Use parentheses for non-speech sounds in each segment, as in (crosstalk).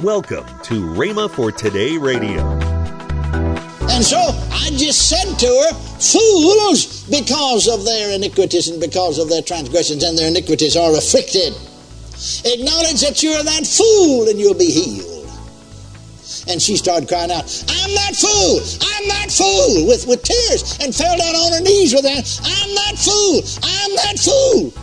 Welcome to Rhema for Today Radio. And so I just said to her, Fools, because of their iniquities and because of their transgressions and their iniquities are afflicted. Acknowledge that you're that fool and you'll be healed. And she started crying out, I'm that fool, I'm that fool, with, with tears, and fell down on her knees with that, I'm that fool, I'm that fool,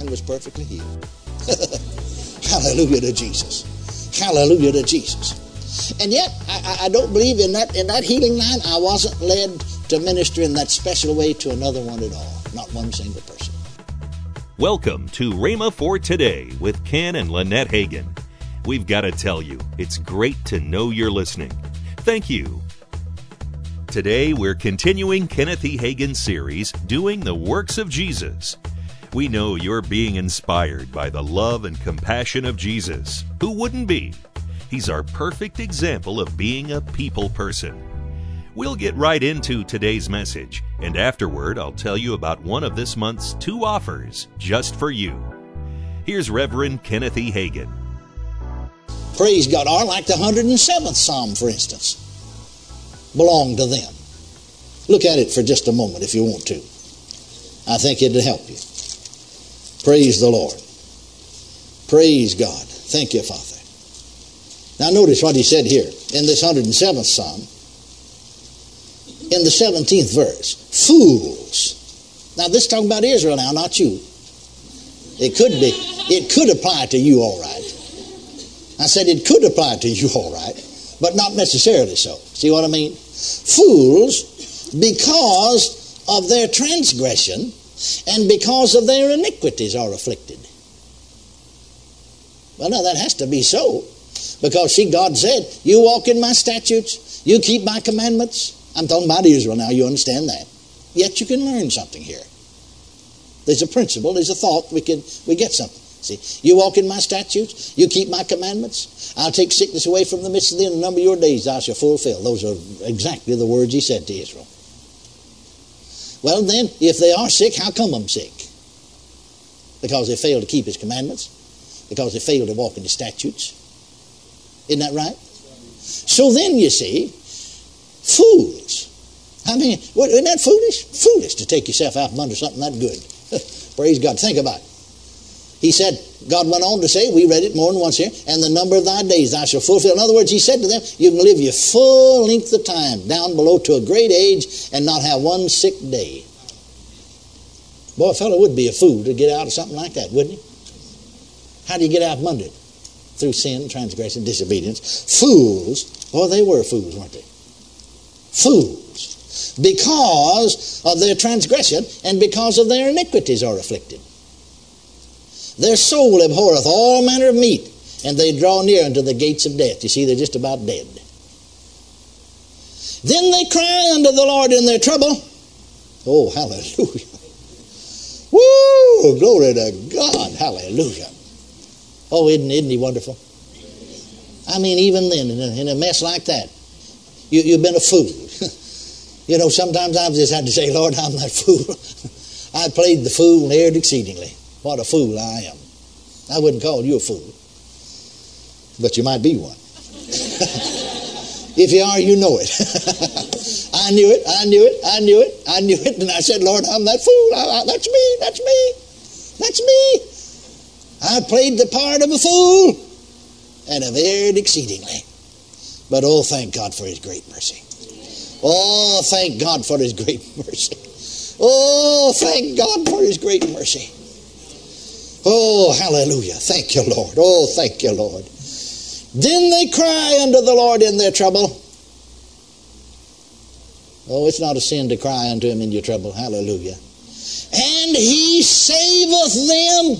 and was perfectly healed. (laughs) Hallelujah to Jesus. Hallelujah to Jesus. And yet, I, I, don't believe in that in that healing line. I wasn't led to minister in that special way to another one at all. Not one single person. Welcome to Rhema for Today with Ken and Lynette Hagin. We've got to tell you, it's great to know you're listening. Thank you. Today, we're continuing Kenneth E. Hagin's series, Doing the Works of Jesus. We know you're being inspired by the love and compassion of Jesus. Who wouldn't be? He's our perfect example of being a people person. We'll get right into today's message, and afterward, I'll tell you about one of this month's two offers just for you. Here's Reverend Kenneth E. Hagin. Praise God. Or like the 107th Psalm, for instance, belong to them. Look at it for just a moment if you want to. I think it'll help you. Praise the Lord. Praise God. Thank you, Father. Now, notice what he said here in this 107th Psalm, in the 17th verse Fools. Now, this is talking about Israel now, not you. It could be, it could apply to you all right. I said it could apply to you all right, but not necessarily so. See what I mean? Fools, because of their transgression, and because of their iniquities are afflicted. Well, now that has to be so. Because, see, God said, You walk in my statutes, you keep my commandments. I'm talking about Israel now, you understand that. Yet you can learn something here. There's a principle, there's a thought, we can we get something. See, you walk in my statutes, you keep my commandments, I'll take sickness away from the midst of thee, and the number of your days I shall fulfill. Those are exactly the words he said to Israel. Well, then, if they are sick, how come I'm sick? Because they failed to keep his commandments, because they failed to walk in his statutes. Isn't that right? So then, you see, fools. I mean, isn't that foolish? Foolish to take yourself out from under something that good. (laughs) Praise God. Think about it. He said, God went on to say, we read it more than once here, and the number of thy days I shall fulfill. In other words, he said to them, you can live your full length of time down below to a great age and not have one sick day. Boy, a fellow would be a fool to get out of something like that, wouldn't he? How do you get out from under it? Through sin, transgression, disobedience. Fools, well, they were fools, weren't they? Fools. Because of their transgression and because of their iniquities are afflicted. Their soul abhorreth all manner of meat, and they draw near unto the gates of death. You see, they're just about dead. Then they cry unto the Lord in their trouble. Oh, hallelujah. Woo! Glory to God. Hallelujah. Oh, isn't, isn't he wonderful? I mean, even then, in a, in a mess like that, you, you've been a fool. (laughs) you know, sometimes I've just had to say, Lord, I'm that fool. (laughs) I played the fool and erred exceedingly. What a fool I am. I wouldn't call you a fool, but you might be one. (laughs) if you are, you know it. (laughs) I knew it, I knew it, I knew it, I knew it, and I said, Lord, I'm that fool. I, I, that's me, that's me, that's me. I played the part of a fool and have erred exceedingly. But oh, thank God for His great mercy. Oh, thank God for His great (laughs) mercy. Oh, thank God for His great mercy. Oh, hallelujah. Thank you, Lord. Oh, thank you, Lord. Then they cry unto the Lord in their trouble. Oh, it's not a sin to cry unto him in your trouble. Hallelujah. And he saveth them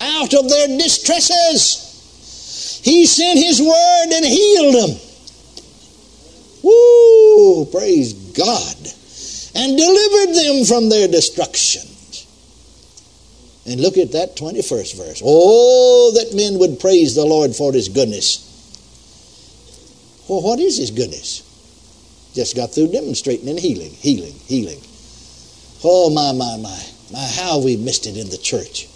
out of their distresses. He sent his word and healed them. Woo! Praise God. And delivered them from their destructions. And look at that 21st verse. Oh, that men would praise the Lord for his goodness. Well, what is his goodness? Just got through demonstrating and healing, healing, healing. Oh, my, my, my. My, how we missed it in the church.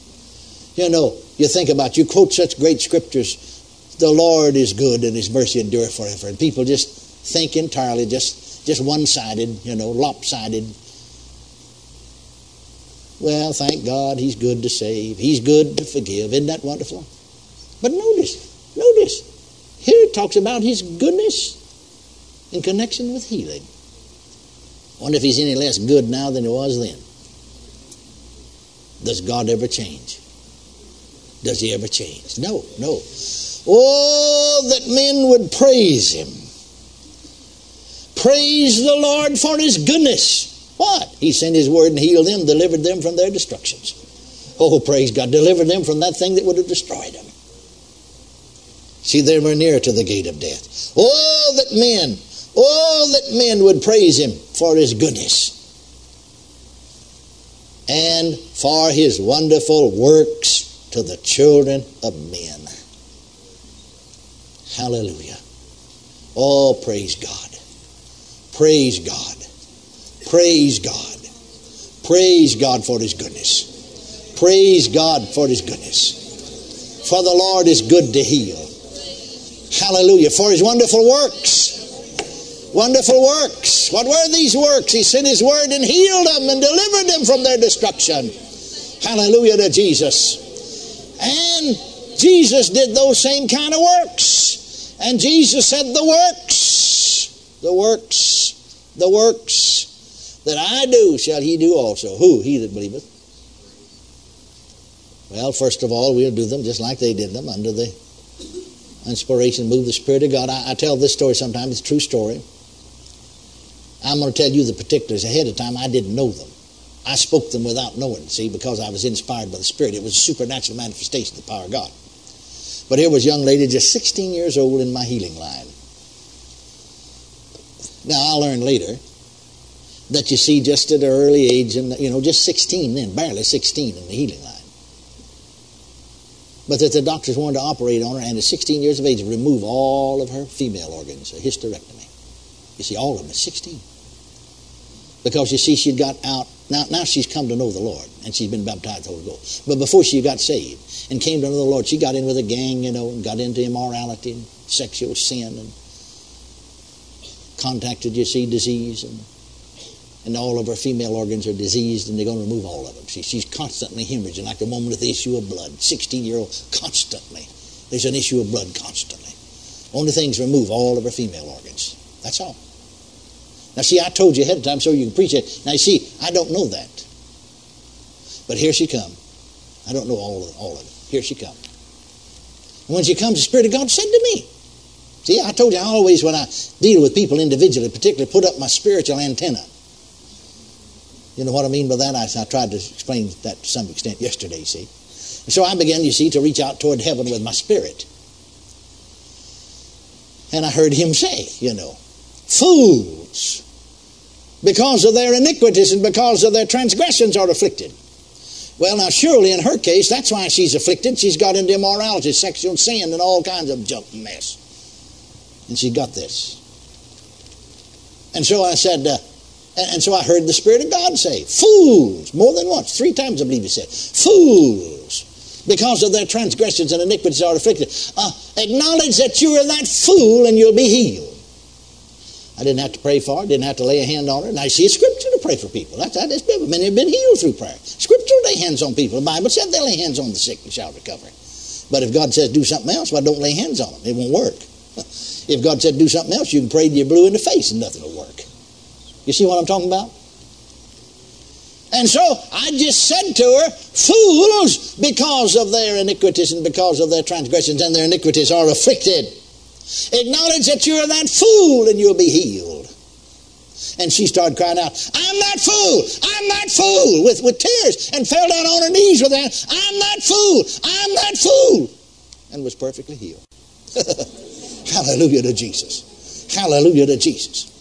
You know, you think about, you quote such great scriptures the Lord is good and his mercy endureth forever. And people just think entirely, just, just one sided, you know, lopsided. Well, thank God he's good to save, he's good to forgive. Isn't that wonderful? But notice, notice, here it talks about his goodness in connection with healing. Wonder if he's any less good now than he was then. Does God ever change? Does he ever change? No, no. Oh, that men would praise him. Praise the Lord for his goodness. What? He sent his word and healed them, delivered them from their destructions. Oh, praise God. Delivered them from that thing that would have destroyed them. See, they were near to the gate of death. Oh, that men, oh, that men would praise him for his goodness and for his wonderful works to the children of men. Hallelujah. Oh, praise God. Praise God. Praise God. Praise God for his goodness. Praise God for his goodness. For the Lord is good to heal. Hallelujah. For his wonderful works. Wonderful works. What were these works? He sent his word and healed them and delivered them from their destruction. Hallelujah to Jesus. And Jesus did those same kind of works. And Jesus said, The works, the works, the works that I do shall he do also. Who? He that believeth. Well, first of all, we'll do them just like they did them under the inspiration, move the Spirit of God. I, I tell this story sometimes, it's a true story. I'm going to tell you the particulars ahead of time. I didn't know them. I spoke them without knowing, see, because I was inspired by the Spirit. It was a supernatural manifestation of the power of God. But here was a young lady just 16 years old in my healing line. Now, I learned later that you see just at an early age, and you know, just 16 then, barely 16 in the healing line. But that the doctors wanted to operate on her, and at 16 years of age, remove all of her female organs, a hysterectomy. You see, all of them at 16. Because you see, she'd got out now, now she's come to know the Lord and she's been baptized the Holy Ghost. But before she got saved and came to know the Lord, she got in with a gang, you know, and got into immorality and sexual sin and contacted, you see, disease and and all of her female organs are diseased and they're going to remove all of them. See, she's constantly hemorrhaging like a woman with the issue of blood. 16 year old, constantly. There's an issue of blood constantly. Only things remove all of her female organs. That's all. Now, see, I told you ahead of time so you can preach it. Now, you see, I don't know that. But here she come. I don't know all of, all of it. Here she come. And when she comes, the Spirit of God said to me, See, I told you I always, when I deal with people individually, particularly put up my spiritual antenna. You know what I mean by that? I, I tried to explain that to some extent yesterday, see. And so I began, you see, to reach out toward heaven with my spirit. And I heard him say, you know, fools because of their iniquities and because of their transgressions are afflicted. Well, now, surely in her case, that's why she's afflicted. She's got into immorality, sexual sin, and all kinds of junk and mess. And she got this. And so I said, uh, and so I heard the Spirit of God say, Fools, more than once, three times I believe he said, Fools, because of their transgressions and iniquities are afflicted. Uh, acknowledge that you are that fool and you'll be healed. I didn't have to pray for her, didn't have to lay a hand on her. And I see a scripture to pray for people. That's that is Bible. Many have been healed through prayer. Scripture lay hands on people. The Bible said they lay hands on the sick and shall recover. But if God says do something else, well, don't lay hands on them. It won't work. (laughs) If God said do something else, you can pray to your blue in the face and nothing will. You see what I'm talking about? And so I just said to her, Fools, because of their iniquities and because of their transgressions and their iniquities are afflicted. Acknowledge that you're that fool and you'll be healed. And she started crying out, I'm that fool, I'm that fool, with, with tears, and fell down on her knees with that, I'm that fool, I'm that fool, and was perfectly healed. (laughs) Hallelujah to Jesus. Hallelujah to Jesus.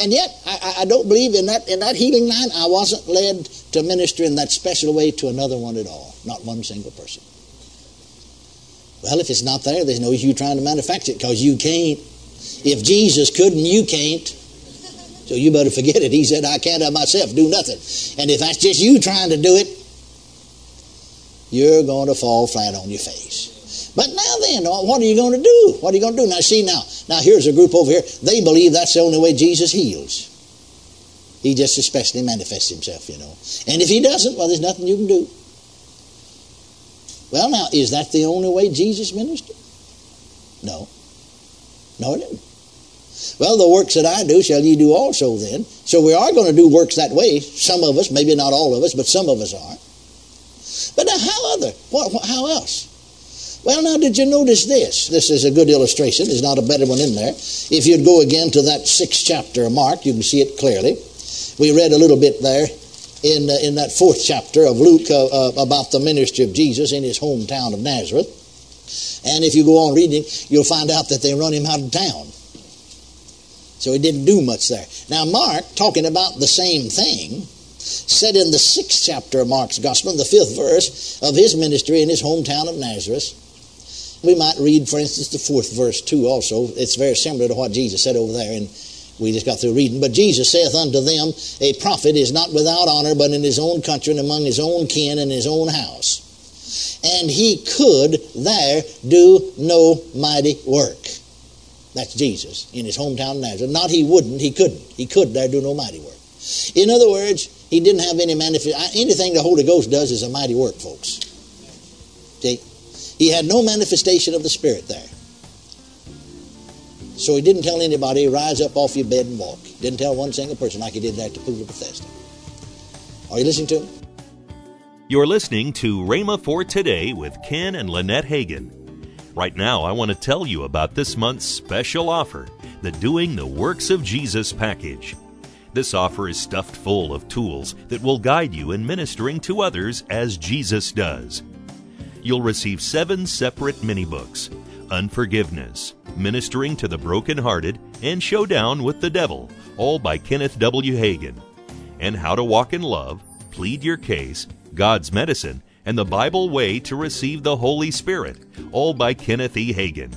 And yet, I, I, don't believe in that, in that healing line, I wasn't led to minister in that special way to another one at all. Not one single person. Well, if it's not there, there's no use you trying to manufacture it because you can't. If Jesus couldn't, you can't. So you better forget it. He said, I can't of myself do nothing. And if that's just you trying to do it, you're going to fall flat on your face. But now then, uh, what are you going to do? What are you going to do? Now, see, now, now here's a group over here. They believe that's the only way Jesus heals. He just especially manifests himself, you know. And if he doesn't, well, there's nothing you can do. Well, now, is that the only way Jesus ministered? No. No, it isn't. Well, the works that I do shall ye do also then. So we are going to do works that way. Some of us, maybe not all of us, but some of us are. But now, how other? What, what, how else? Well, now, did you notice this? This is a good illustration. There's not a better one in there. If you'd go again to that sixth chapter of Mark, you can see it clearly. We read a little bit there in, uh, in that fourth chapter of Luke uh, uh, about the ministry of Jesus in his hometown of Nazareth. And if you go on reading, you'll find out that they run him out of town. So he didn't do much there. Now, Mark, talking about the same thing, said in the sixth chapter of Mark's Gospel, in the fifth verse of his ministry in his hometown of Nazareth. We might read, for instance, the fourth verse too, also. It's very similar to what Jesus said over there, and we just got through reading. But Jesus saith unto them, A prophet is not without honor, but in his own country and among his own kin and his own house. And he could there do no mighty work. That's Jesus in his hometown Nazareth. Not he wouldn't, he couldn't. He could there do no mighty work. In other words, he didn't have any manifest. Anything the Holy Ghost does is a mighty work, folks. See, he had no manifestation of the Spirit there. So he didn't tell anybody, rise up off your bed and walk. Didn't tell one single person like he did there at the pool of Bethesda. Are you listening to him? You're listening to Rhema for Today with Ken and Lynette Hagin. Right now, I want to tell you about this month's special offer, the Doing the Works of Jesus package. This offer is stuffed full of tools that will guide you in ministering to others as Jesus does. You'll receive seven separate mini books Unforgiveness, Ministering to the Brokenhearted, and Showdown with the Devil, all by Kenneth W. Hagin, and How to Walk in Love, Plead Your Case, God's Medicine, and the Bible Way to Receive the Holy Spirit, all by Kenneth E. Hagin.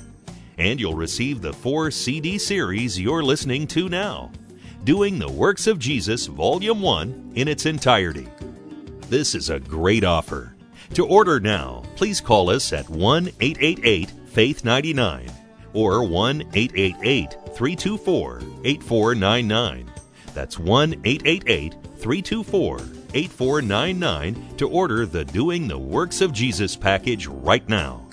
And you'll receive the four CD series you're listening to now Doing the Works of Jesus, Volume 1, in its entirety. This is a great offer. To order now, please call us at 1 888 Faith 99 or 1 888 324 8499. That's 1 888 324 8499 to order the Doing the Works of Jesus package right now.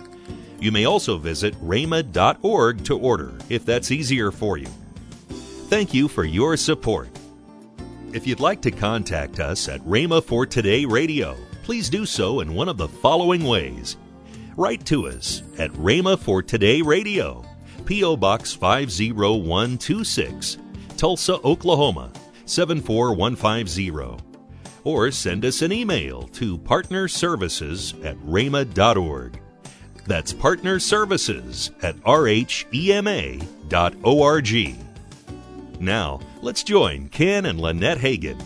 You may also visit rhema.org to order if that's easier for you. Thank you for your support. If you'd like to contact us at Rhema for Today Radio, please do so in one of the following ways. Write to us at Rhema for Today Radio, P.O. Box 50126, Tulsa, Oklahoma 74150 or send us an email to partnerservices at rhema.org. That's partnerservices at rhema.org. Now, let's join Ken and Lynette Hagin.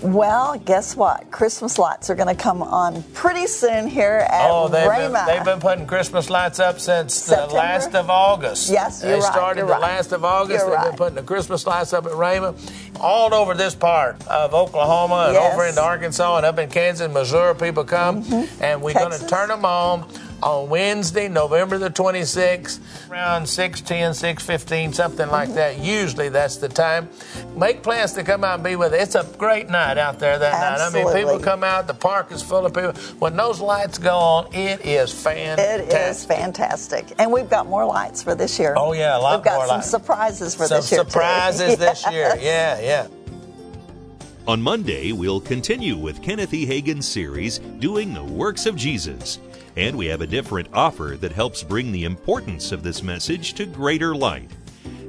Well, guess what? Christmas lights are going to come on pretty soon here at oh, they've Rhema. Been, they've been putting Christmas lights up since September? the last of August. Yes, They right, started the right. last of August. You're they've right. been putting the Christmas lights up at Rhema all over this part of Oklahoma and Yes. over into Arkansas and up in Kansas and Missouri. People come and we're going to Mm-hmm. Turn them on on Wednesday, November the 26th, around 610, 615, something like that. Usually that's the time. Make plans to come out and be with us. It's a great night out there that night. I mean, people come out, the park is full of people. When those lights go on, it is fantastic. It is fantastic. And we've got more lights for this year. Oh, yeah, a lot We've got more some lights. surprises for Some this year. too. surprises this year. (laughs) Yeah, yeah. On Monday, we'll continue with Kenneth E. Hagin's series, Doing the Works of Jesus. And we have a different offer that helps bring the importance of this message to greater light.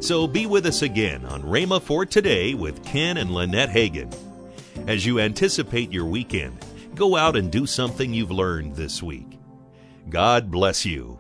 So be with us again on Rhema for Today with Ken and Lynette Hagin. As you anticipate your weekend, go out and do something you've learned this week. God bless you.